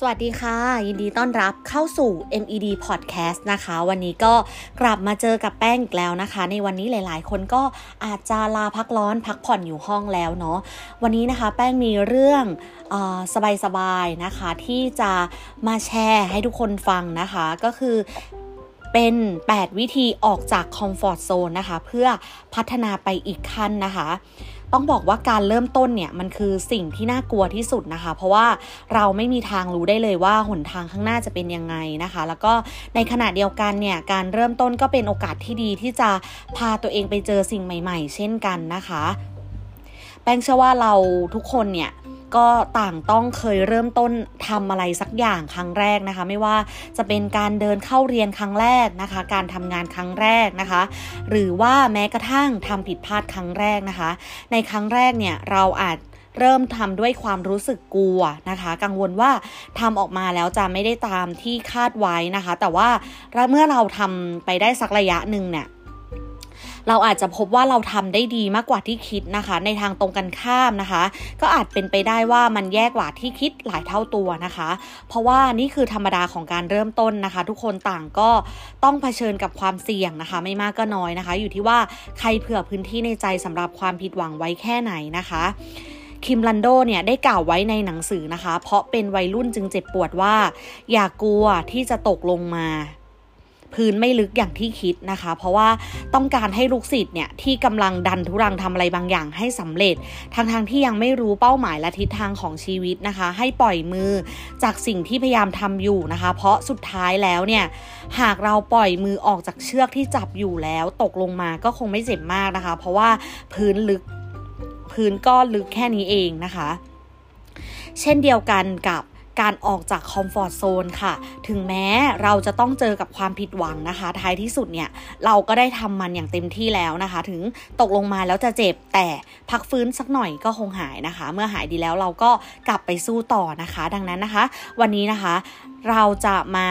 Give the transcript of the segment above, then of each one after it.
สวัสดีค่ะ ยินดีต้อนรับเข้าสู่ MED Podcast นะคะ วันนี้ก็กลับมาเจอกับแป้งอีกแล้วนะคะ ในวันนี้หลาย ๆ คนก็อาจจะลาพักร้อนพักผ่อนอยู่ห้องแล้วเนาะวันนี้นะคะ แป้งมีเรื่องสบาย ๆ นะคะ ที่จะมาแชร์ให้ทุกคนฟังนะคะ ก็คือเป็น 8 วิธีออกจากคอมฟอร์ทโซนนะคะ เพื่อพัฒนาไปอีกขั้นนะคะ ต้องบอกว่าการเริ่มต้นเนี่ยมันคือสิ่งที่น่ากลัวที่สุดนะคะ เพราะว่าเราไม่มีทางรู้ได้เลยว่าหนทางข้างหน้าจะเป็นยังไงนะคะ แล้วก็ในขณะเดียวกันเนี่ยการเริ่มต้นก็เป็นโอกาสที่ดีที่จะพาตัวเองไปเจอสิ่งใหม่ ๆ เช่นกันนะคะแป้งเชื่อว่าเราทุกคนเนี่ย ก็ต่างต้องเคยเริ่มต้นทำอะไรสักอย่างครั้งแรกนะคะ ไม่ว่าจะเป็นการเดินเข้าเรียนครั้งแรกนะคะ การทำงานครั้งแรกนะคะ หรือว่าแม้กระทั่งทำผิดพลาดครั้งแรกนะคะ ในครั้งแรกเนี่ยเราอาจเริ่มทำด้วยความรู้สึกกลัวนะคะ กังวลว่าทำออกมาแล้วจะไม่ได้ตามที่คาดไว้นะคะ แต่ว่าเมื่อเราทำไปได้สักระยะหนึ่งเนี่ย เราอาจจะพบว่าเราทำได้ดีมากกว่าที่คิดนะคะ ในทางตรงกันข้ามนะคะ ก็อาจเป็นไปได้ว่ามันแย่กว่าที่คิดหลายเท่าตัวนะคะ เพราะว่านี่คือธรรมดาของการเริ่มต้นนะคะ ทุกคนต่างก็ต้องเผชิญกับความเสี่ยงนะคะ ไม่มากก็น้อยนะคะ อยู่ที่ว่าใครเผื่อพื้นที่ในใจสำหรับความผิดหวังไว้แค่ไหนนะคะคิมลันโดเนี่ยได้กล่าวไว้ในหนังสือนะคะ เพราะเป็นวัยรุ่นจึงเจ็บปวดว่า อย่ากลัวที่จะตกลงมา พื้นไม่ลึกอย่างที่คิดนะคะ เพราะว่าต้องการให้ลูกศิษย์เนี่ยที่กำลังดันทุรังทำอะไรบางอย่างให้สำเร็จทางทางที่ยังไม่รู้เป้าหมายและทิศทางของชีวิตนะคะ ให้ปล่อยมือจากสิ่งที่พยายามทำอยู่นะคะ เพราะสุดท้ายแล้วเนี่ยหากเราปล่อยมือออกจากเชือกที่จับอยู่แล้ว ตกลงมาก็คงไม่เจ็บมากนะคะ เพราะว่าพื้นลึกพื้นก็ลึกแค่นี้เองนะคะ เช่นเดียวกันกับ การออกจากคอมฟอร์ทโซนค่ะ ถึงแม้เราจะต้องเจอกับความผิดหวังนะคะ ท้ายที่สุดเนี่ยเราก็ได้ทำมันอย่างเต็มที่แล้วนะคะ ถึงตกลงมาแล้วจะเจ็บแต่พักฟื้นสักหน่อยก็คงหายนะคะ เมื่อหายดีแล้วเราก็กลับไปสู้ต่อนะคะ ดังนั้นนะคะ วันนี้นะคะเราจะมา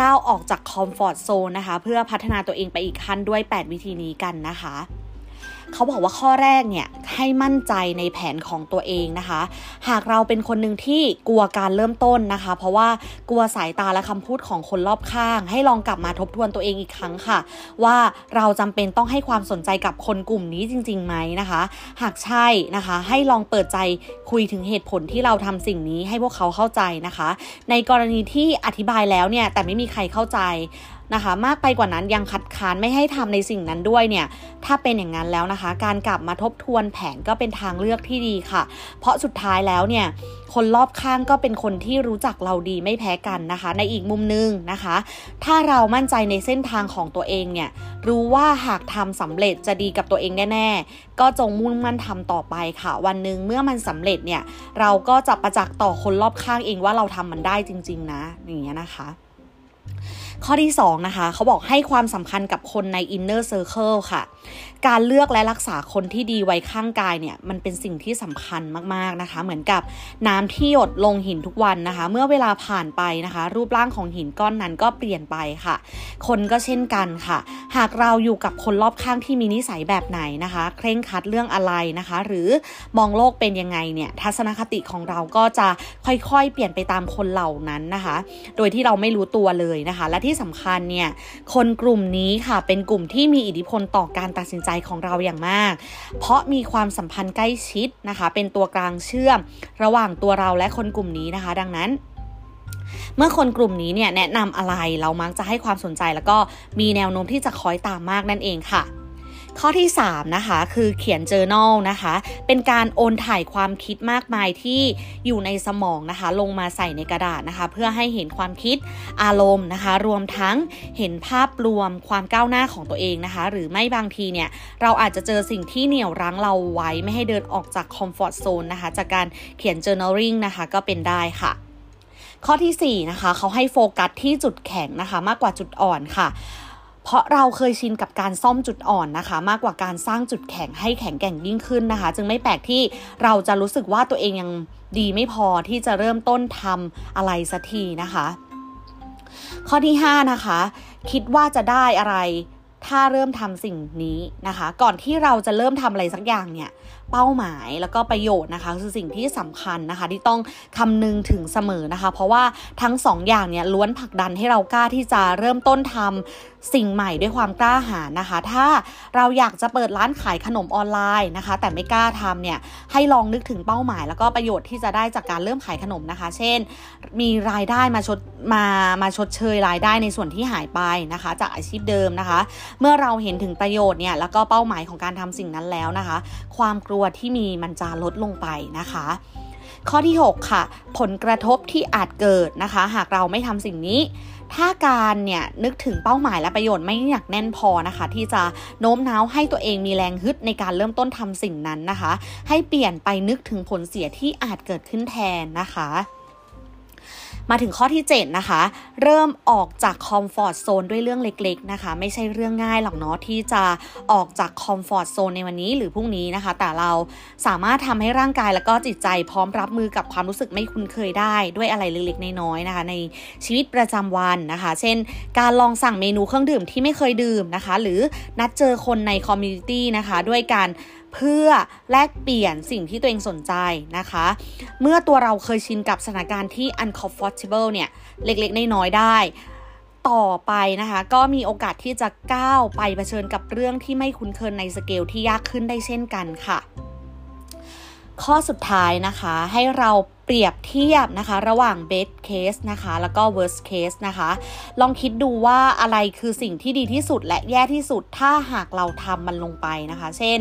ก้าวออกจากคอมฟอร์ทโซนนะคะ เพื่อพัฒนาตัวเองไปอีกขั้นด้วย 8 วิธีนี้กันนะคะ เขาบอกว่าข้อแรกเนี่ยให้มั่นใจในแผนของตัวเองนะคะ หากเราเป็นคนหนึ่งที่กลัวการเริ่มต้นนะคะ เพราะว่ากลัวสายตาและคำพูดของคนรอบข้าง ให้ลองกลับมาทบทวนตัวเองอีกครั้งค่ะ ว่าเราจำเป็นต้องให้ความสนใจกับคนกลุ่มนี้จริงๆไหมนะคะ หากใช่นะคะ ให้ลองเปิดใจคุยถึงเหตุผลที่เราทำสิ่งนี้ให้พวกเขาเข้าใจนะคะ ในกรณีที่อธิบายแล้วเนี่ยแต่ไม่มีใครเข้าใจ นะคะ มากไปกว่านั้นยังคัดค้านไม่ให้ทำในสิ่งนั้นด้วยเนี่ย ถ้าเป็นอย่างนั้นแล้วนะคะ การกลับมาทบทวนแผนก็เป็นทางเลือกที่ดีค่ะ เพราะสุดท้ายแล้วเนี่ยคนรอบข้างก็เป็นคนที่รู้จักเราดีไม่แพ้กันนะคะ ในอีกมุมนึงนะคะ ถ้าเรามั่นใจในเส้นทางของตัวเองเนี่ย รู้ว่าหากทำสำเร็จจะดีกับตัวเองแน่ๆ ก็จงมุ่งมั่นทำต่อไปค่ะ วันหนึ่งเมื่อมันสำเร็จเนี่ย เราก็จะประจักษ์ต่อคนรอบข้างเองว่าเราทำมันได้จริง ๆ นะอย่างเงี้ยนะคะข้อที่ 2 นะคะ เขาบอกให้ความสำคัญกับคนใน inner circle ค่ะ การเลือกและรักษาคนที่ดีไว้ข้างกายเนี่ย มันเป็นสิ่งที่สำคัญมาก ๆ นะคะ เหมือนกับน้ำที่หยดลงหินทุกวันนะคะ เมื่อเวลาผ่านไปนะคะ รูปร่างของหินก้อนนั้นก็เปลี่ยนไปค่ะ คนก็เช่นกันค่ะ หากเราอยู่กับคนรอบข้างที่มีนิสัยแบบไหนนะคะ เคร่งคัดเรื่องอะไรนะคะ หรือมองโลกเป็นยังไงเนี่ย ทัศนคติของเราก็จะค่อยๆ เปลี่ยนไปตามคนเหล่านั้นนะคะ โดยที่เราไม่รู้ตัวเลยนะคะ และที่สำคัญเนี่ยคนกลุ่มนี้ค่ะเป็นกลุ่มที่มีอิทธิพลต่อการตัดสินใจของเราอย่างมาก เพราะมีความสัมพันธ์ใกล้ชิดนะคะ เป็นตัวกลางเชื่อม ระหว่างตัวเราและคนกลุ่มนี้นะคะ ดังนั้นเมื่อคนกลุ่มนี้เนี่ยแนะนำอะไรเรามักจะให้ความสนใจแล้วก็มีแนวโน้มที่จะคอยตามมากนั่นเองค่ะ ข้อที่ 3 นะคะ คือเขียน journal นะคะ เป็นการโอนถ่ายความคิดมากมายที่อยู่ในสมองนะคะ ลงมาใส่ในกระดาษนะคะ เพื่อให้เห็นความคิดอารมณ์นะคะ รวมทั้งเห็นภาพรวมความก้าวหน้าของตัวเองนะคะ หรือไม่บางทีเนี่ย เราอาจจะเจอสิ่งที่เหนี่ยวรั้งเราไว้ไม่ให้เดินออกจากคอมฟอร์ทโซนนะคะ จากการเขียน journaling นะคะก็เป็นได้ค่ะข้อที่4นะคะเขาให้โฟกัสที่จุดแข็งนะคะ มากกว่าจุดอ่อนค่ะ เพราะเราเคยชินกับการซ่อมจุดอ่อนนะคะ มากกว่าการสร้างจุดแข็งให้แข็งแกร่งยิ่งขึ้นนะคะ จึงไม่แปลกที่เราจะรู้สึกว่าตัวเองยังดีไม่พอที่จะเริ่มต้นทำอะไรสักทีนะคะ ข้อที่ 5 นะคะ คิดว่าจะได้อะไร ถ้าเริ่มทำสิ่งนี้นะคะ ก่อนที่เราจะเริ่มทำอะไรสักอย่างเนี่ย เป้าหมายแล้วก็ประโยชน์นะคะ คือสิ่งที่สำคัญนะคะ ที่ต้องคำนึงถึงเสมอนะคะ เพราะว่าทั้งสองอย่างเนี่ยล้วนผลักดันให้เรากล้าที่จะเริ่มต้นทำสิ่งใหม่ด้วยความกล้าหาญนะคะ ถ้าเราอยากจะเปิดร้านขายขนมออนไลน์นะคะ แต่ไม่กล้าทำเนี่ยให้ลองนึกถึงเป้าหมาย แล้วก็ประโยชน์ที่จะได้จากการเริ่มขายขนมนะคะ เช่น มีรายได้มาชดมามาชดเชยรายได้ในส่วนที่หายไปนะคะ จากอาชีพเดิมนะคะเมื่อเราเห็นถึงประโยชน์เนี่ยแล้วก็เป้าหมายของการทำสิ่งนั้นแล้วนะคะ ความกลัวที่มีมันจะลดลงไปนะคะข้อที่ 6 ค่ะ ผลกระทบที่อาจเกิดนะคะ หากเราไม่ทำสิ่งนี้ ถ้าการเนี่ยนึกถึงเป้าหมายและประโยชน์ไม่หนักแน่นพอนะคะ ที่จะโน้มน้าวให้ตัวเองมีแรงฮึดในการเริ่มต้นทำสิ่งนั้นนะคะ ให้เปลี่ยนไปนึกถึงผลเสียที่อาจเกิดขึ้นแทนนะคะ มาถึงข้อที่ 7 นะคะ เริ่มออกจาก comfort zone ด้วยเรื่องเล็กๆนะคะ ไม่ใช่เรื่องง่ายหรอกเนาะที่จะออกจาก comfort zone ในวันนี้หรือพรุ่งนี้นะคะ แต่เราสามารถทำให้ร่างกายแล้วก็จิตใจพร้อมรับมือกับความรู้สึกไม่คุ้นเคยได้ด้วยอะไรเล็กๆน้อยๆนะคะ ในชีวิตประจำวันนะคะ เช่น การลองสั่งเมนูเครื่องดื่มที่ไม่เคยดื่มนะคะ หรือนัดเจอคนใน community นะคะ ด้วยการ เพื่อแลกเปลี่ยนสิ่งที่ตัวเองสนใจนะคะ เมื่อตัวเราเคยชินกับสถานการณ์ที่ uncomfortable เนี่ย เล็กๆ น้อยๆ ได้ ต่อไปนะคะ ก็มีโอกาสที่จะก้าวไปเผชิญกับเรื่องที่ไม่คุ้นเคยในสเกลที่ยากขึ้นได้เช่นกันค่ะ ข้อสุดท้ายนะคะให้เรา เปรียบเทียบนะคะ ระหว่าง best case นะคะ แล้วก็ worst case นะคะ ลองคิดดูว่าอะไรคือสิ่งที่ดีที่สุดและแย่ที่สุด ถ้าหากเราทำมันลงไปนะคะ เช่น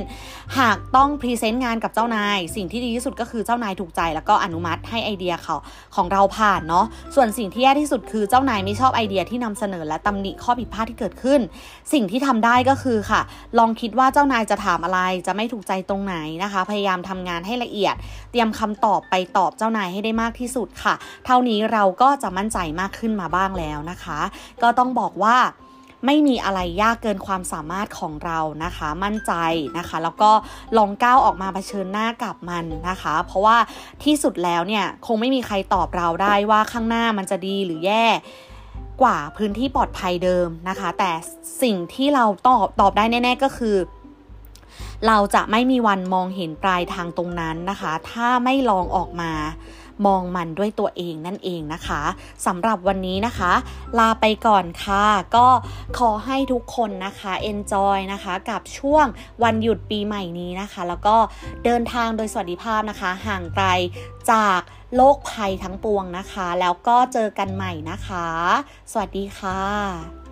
หากต้องพรีเซนต์งานกับเจ้านาย สิ่งที่ดีที่สุดก็คือเจ้านายถูกใจ แล้วก็อนุมัติให้ไอเดียเขาของเราผ่านเนาะ ส่วนสิ่งที่แย่ที่สุดคือเจ้านายไม่ชอบไอเดียที่นำเสนอและตำหนิข้อผิดพลาดที่เกิดขึ้น สิ่งที่ทำได้ก็คือค่ะ ลองคิดว่าเจ้านายจะถามอะไร จะไม่ถูกใจตรงไหนนะคะ พยายามทำงานให้ละเอียด เตรียมคำตอบไปตอบเจ้าานายให้ได้มากที่สุดค่ะ เท่านี้เราก็จะมั่นใจมากขึ้นมาบ้างแล้วนะคะ ก็ต้องบอกว่าไม่มีอะไรยากเกินความสามารถของเรานะคะ มั่นใจนะคะ แล้วก็ลองก้าวออกมาเผชิญหน้ากับมันนะคะ เพราะว่าที่สุดแล้วเนี่ยคงไม่มีใครตอบเราได้ว่าข้างหน้ามันจะดีหรือแย่กว่าพื้นที่ปลอดภัยเดิมนะคะ แต่สิ่งที่เราตอบตอบได้แน่ ๆ ก็คือ เราจะไม่มีวันมองเห็นปลายทางตรงนั้นนะคะ ถ้าไม่ลองออกมามองมันด้วยตัวเองนั่นเองนะคะสำหรับวันนี้นะคะ ลาไปก่อนค่ะ ก็ขอให้ทุกคนนะคะ enjoy นะคะ กับช่วงวันหยุดปีใหม่นี้นะคะ แล้วก็เดินทางโดยสวัสดิภาพนะคะ ห่างไกลจากโลกภัยทั้งปวงนะคะ แล้วก็เจอกันใหม่นะคะ สวัสดีค่ะ